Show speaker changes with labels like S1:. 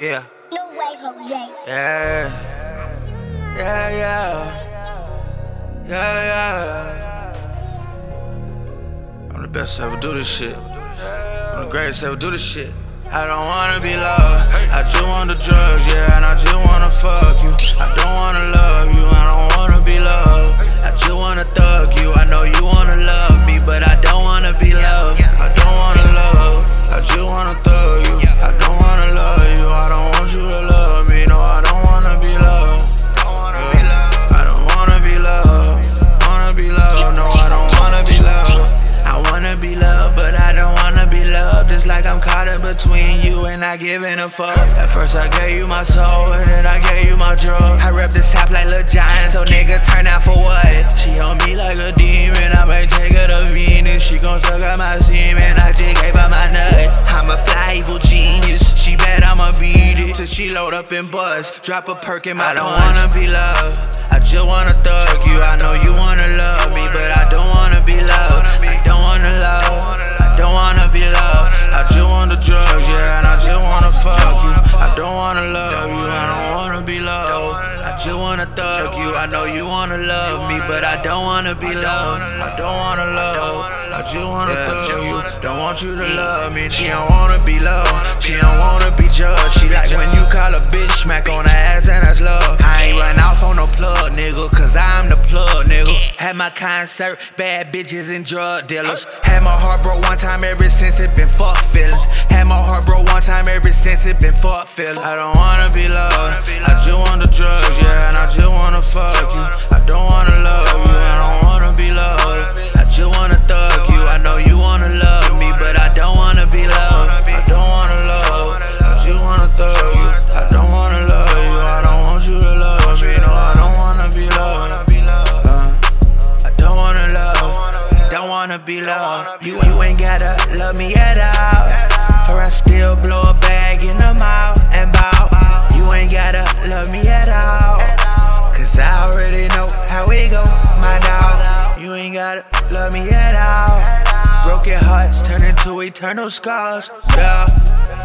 S1: Yeah.
S2: No way, Jose.
S1: Yeah. Yeah, yeah. Yeah, yeah. I'm the best to ever do this shit. I'm the greatest to ever do this shit. I don't wanna be loved. Not giving a fuck. At first I gave you my soul, and then I gave you my drugs. I rep the south like Lil Jon, so nigga turn out for what? She on me like a demon. I might take her to Venus. She gon' suck out my semen. I just gave her my nut. I'm a fly evil genius. She bet I'ma beat it till she load up and buzz. Drop a perk in my I don't wanna be loved. Be loved. I just wanna thug you. I know you wanna love me, but I don't wanna be loved. I don't wanna love. I just wanna thug you. Don't want you to love me. She don't wanna be loved. She don't wanna be judged. She like when you call a bitch, smack on her ass, and that's love. I ain't run off on no plug, nigga, cause I'm the plug, nigga. Had my concert, bad bitches and drug dealers. Had my heart broke one time ever since it been fuck been fuck feelings. I don't wanna be loved. I just want the drugs, yeah, and I just wanna fuck you. I don't wanna love you, I don't wanna be loved. I just wanna thug you. I know you wanna love me, but I don't wanna be loved. I don't wanna love. I just wanna thug you. I don't wanna love you. I don't want you to love me. No, I don't wanna be loved. Uh, I don't wanna love. Don't wanna be loved. You, you ain't gotta love me at all. Love me at all. Broken hearts turn into eternal scars. Yeah.